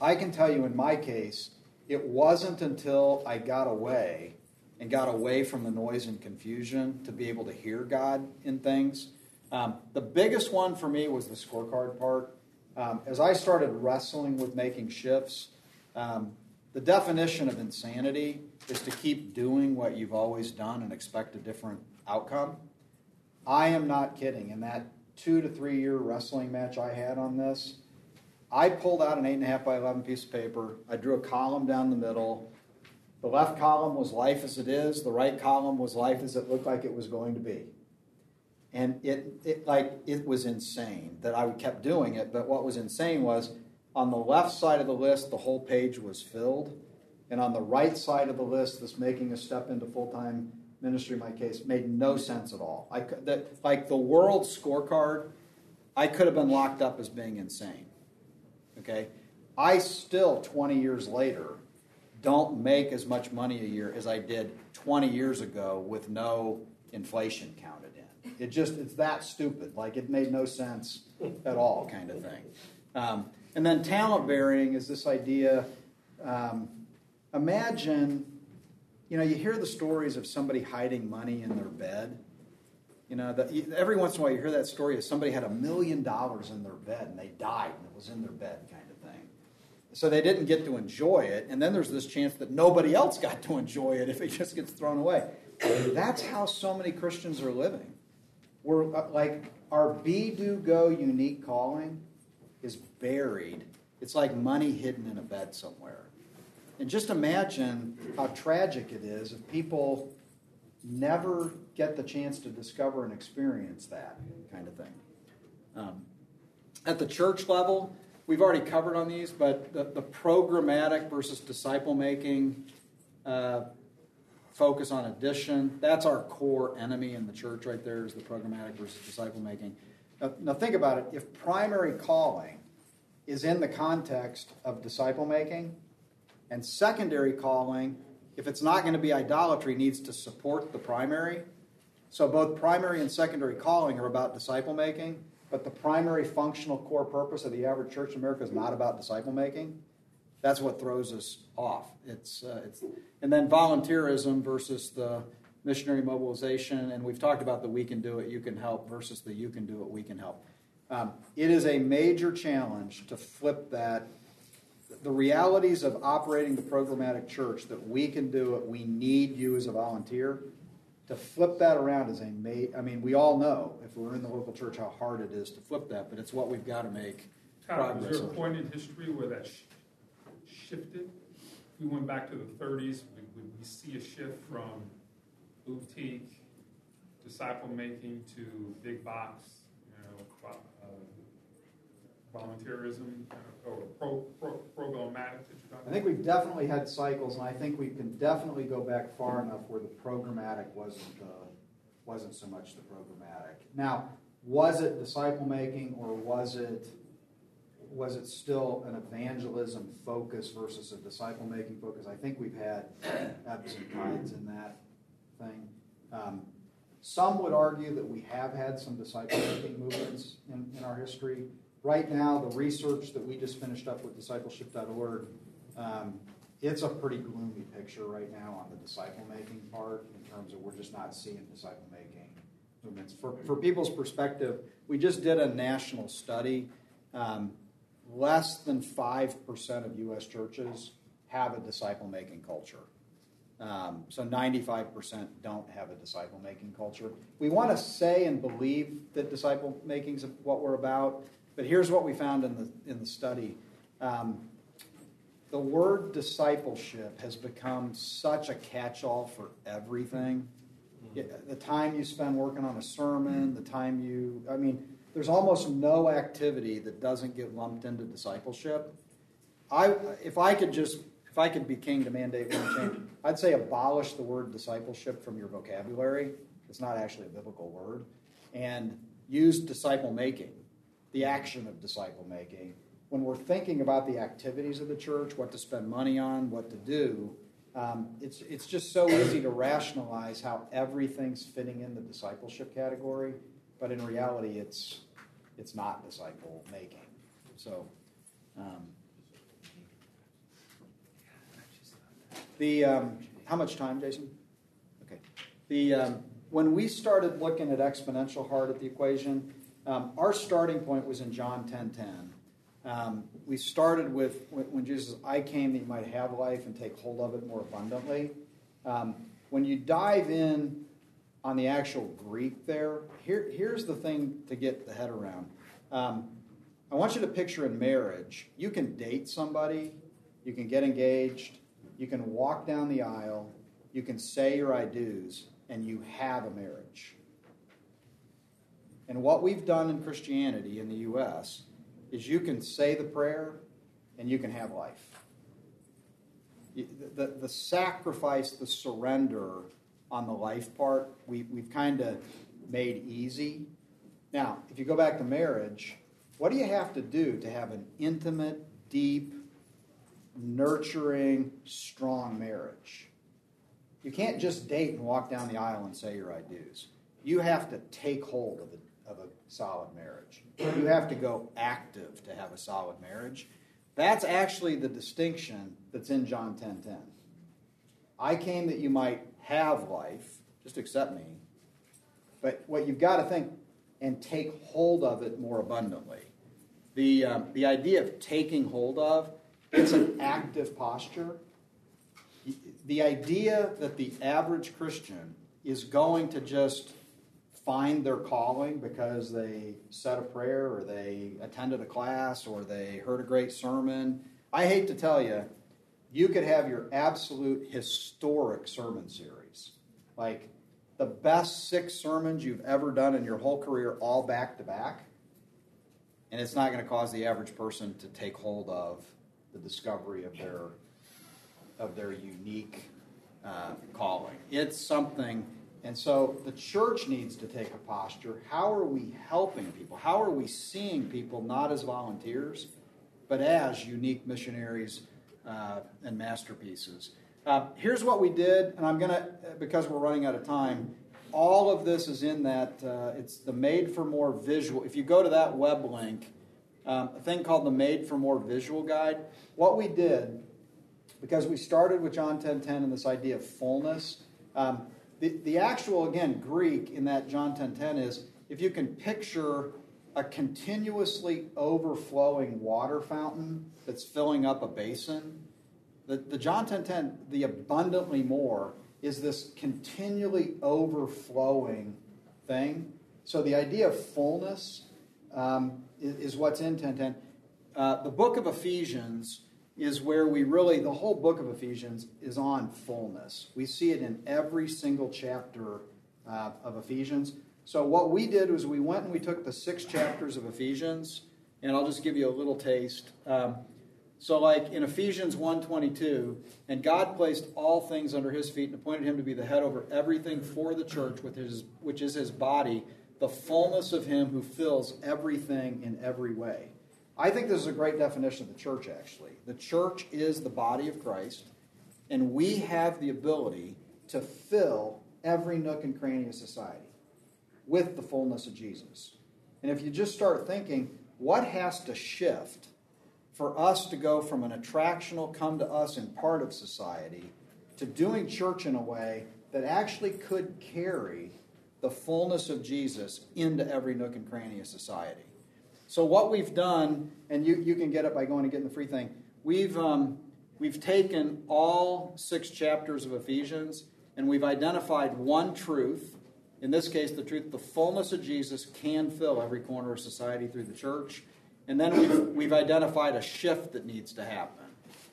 I can tell you in my case, it wasn't until I got away and got away from the noise and confusion to be able to hear God in things. Um, the biggest one for me was the scorecard part. Um, as I started wrestling with making shifts, um, the definition of insanity is to keep doing what you've always done and expect a different outcome. I am not kidding. In that two to three year wrestling match I had on this, I pulled out an eight and a half by eleven piece of paper. I drew a column down the middle. The left column was life as it is. The right column was life as it looked like it was going to be. And it, it like it was insane that I kept doing it. But what was insane was on the left side of the list, the whole page was filled, and on the right side of the list, this making a step into full time ministry. In my case, made no sense at all. I could, that like the world scorecard, I could have been locked up as being insane. Okay, I still twenty years later don't make as much money a year as I did 20 years ago with no inflation counted in. It just, it's that stupid. Like it made no sense at all, kind of thing. Um, and then talent bearing is this idea um, imagine, you know, you hear the stories of somebody hiding money in their bed. You know, the, every once in a while you hear that story of somebody had a million dollars in their bed and they died and it was in their bed, kind of thing. So they didn't get to enjoy it, and then there's this chance that nobody else got to enjoy it if it just gets thrown away. That's how so many Christians are living. We're uh, like our be do go unique calling is buried. It's like money hidden in a bed somewhere. And just imagine how tragic it is if people never get the chance to discover and experience that kind of thing. Um, at the church level, we've already covered on these, but the, the programmatic versus disciple making uh, focus on addition, that's our core enemy in the church right there is the programmatic versus disciple making. Now, now think about it. If primary calling is in the context of disciple making, and secondary calling, if it's not going to be idolatry, needs to support the primary. So both primary and secondary calling are about disciple making, but the primary functional core purpose of the average church in America is not about disciple making. That's what throws us off. It's, uh, it's and then volunteerism versus the missionary mobilization, and we've talked about the we can do it, you can help versus the you can do it, we can help. Um, it is a major challenge to flip that. The realities of operating the programmatic church that we can do it, we need you as a volunteer. To flip that around is a ma- I mean, we all know if we're in the local church how hard it is to flip that, but it's what we've got to make Todd, progress. was there a point in history where that sh- shifted? We went back to the 30s. We, we, we see a shift from boutique, disciple making to big box, volunteerism, or pro, pro, programmatic that you're talking I think we've definitely had cycles, and I think we can definitely go back far enough where the programmatic wasn't uh, wasn't so much the programmatic. Now, was it disciple making, or was it was it still an evangelism focus versus a disciple making focus? I think we've had ebbs and tides in that thing. Um, some would argue that we have had some disciple making movements in, in our history. Right now, the research that we just finished up with discipleship.org, um, it's a pretty gloomy picture right now on the disciple making part in terms of we're just not seeing disciple making movements. For, for people's perspective, we just did a national study. Um, less than 5% of U.S. churches have a disciple making culture. Um, so 95% don't have a disciple making culture. We want to say and believe that disciple making is what we're about, but here's what we found in the, in the study. Um, the word discipleship has become such a catch all for everything. The time you spend working on a sermon, the time you, I mean, there's almost no activity that doesn't get lumped into discipleship. I, if I could just, if I could be king to mandate one change, I'd say abolish the word discipleship from your vocabulary. It's not actually a biblical word. And use disciple making, the action of disciple making. When we're thinking about the activities of the church, what to spend money on, what to do, um, it's, it's just so easy to rationalize how everything's fitting in the discipleship category, but in reality, it's, it's not disciple making. So, um, The um, how much time, Jason? Okay. The um, when we started looking at exponential heart at the equation, um, our starting point was in John 10:10. Um, we started with when Jesus, "I came that you might have life and take hold of it more abundantly." Um, when you dive in on the actual Greek there, here, here's the thing to get the head around. Um, I want you to picture in marriage, you can date somebody, you can get engaged, you can walk down the aisle, you can say your I do's, and you have a marriage. And what we've done in Christianity in the U.S. is you can say the prayer and you can have life. The, the, the sacrifice, the surrender on the life part, we, we've kind of made easy. Now, if you go back to marriage, what do you have to do to have an intimate, deep, nurturing, strong marriage. You can't just date and walk down the aisle and say your I do's. You have to take hold of a, of a solid marriage. You have to go active to have a solid marriage. That's actually the distinction that's in John 10:10. 10, 10. I came that you might have life, just accept me. But what you've got to think and take hold of it more abundantly. The, um, the idea of taking hold of it's an active posture. The idea that the average Christian is going to just find their calling because they said a prayer or they attended a class or they heard a great sermon. I hate to tell you, you could have your absolute historic sermon series. Like the best six sermons you've ever done in your whole career, all back to back. And it's not going to cause the average person to take hold of the discovery of their of their unique uh, calling. It's something, and so the church needs to take a posture. How are we helping people? How are we seeing people not as volunteers, but as unique missionaries uh, and masterpieces? Uh, here's what we did, and I'm gonna because we're running out of time. All of this is in that. Uh, it's the Made for More visual. If you go to that web link um, a thing called the Made for More Visual Guide. What we did, because we started with John 10:10 10, 10 and this idea of fullness, um, the, the actual, again, Greek in that John 10:10 10, 10 is if you can picture a continuously overflowing water fountain that's filling up a basin. The, the John 10:10, 10, the abundantly more, is this continually overflowing thing. So the idea of fullness um, is, is, what's in 1010. Uh, the book of Ephesians is where we really, the whole book of Ephesians is on fullness. We see it in every single chapter uh, of Ephesians. So what we did was we went and we took the six chapters of Ephesians and I'll just give you a little taste. Um, so, like in Ephesians 1.22, and God placed all things under his feet and appointed him to be the head over everything for the church, with his, which is his body, the fullness of him who fills everything in every way. I think this is a great definition of the church, actually. The church is the body of Christ, and we have the ability to fill every nook and cranny of society with the fullness of Jesus. And if you just start thinking, what has to shift for us to go from an attractional, come to us in part of society to doing church in a way that actually could carry the fullness of Jesus into every nook and cranny of society? So, what we've done, and you, you can get it by going and getting the free thing, we've, um, we've taken all six chapters of Ephesians and we've identified one truth. In this case, the truth the fullness of Jesus can fill every corner of society through the church. And then we've, we've identified a shift that needs to happen.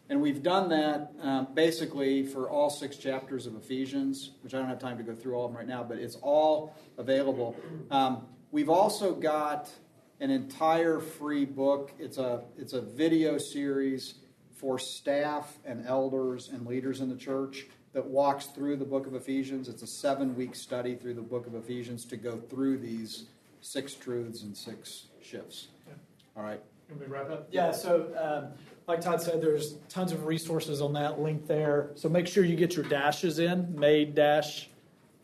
And we've done that um, basically for all six chapters of Ephesians, which I don't have time to go through all of them right now, but it's all available. Um, we've also got an entire free book. It's a, it's a video series for staff and elders and leaders in the church that walks through the book of Ephesians. It's a seven week study through the book of Ephesians to go through these six truths and six shifts. All right. Can we wrap up? Yeah, so um, like Todd said, there's tons of resources on that link there. So make sure you get your dashes in, made dash,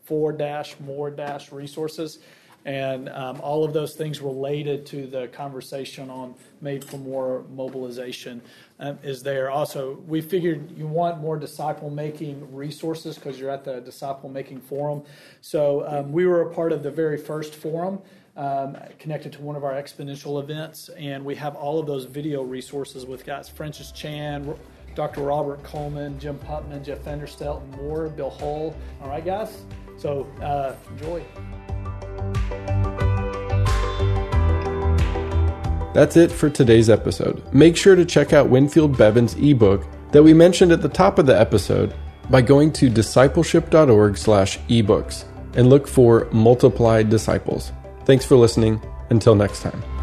for dash, more dash resources. And um, all of those things related to the conversation on Made for More mobilization um, is there. Also, we figured you want more disciple making resources because you're at the disciple making forum. So um, we were a part of the very first forum um, connected to one of our exponential events, and we have all of those video resources with guys Francis Chan, Dr. Robert Coleman, Jim Putman, Jeff Vanderstelt, and more, Bill Hull. All right, guys? So uh, enjoy. That's it for today's episode. Make sure to check out Winfield Bevins' ebook that we mentioned at the top of the episode by going to discipleship.org/ebooks and look for Multiplied Disciples. Thanks for listening. Until next time.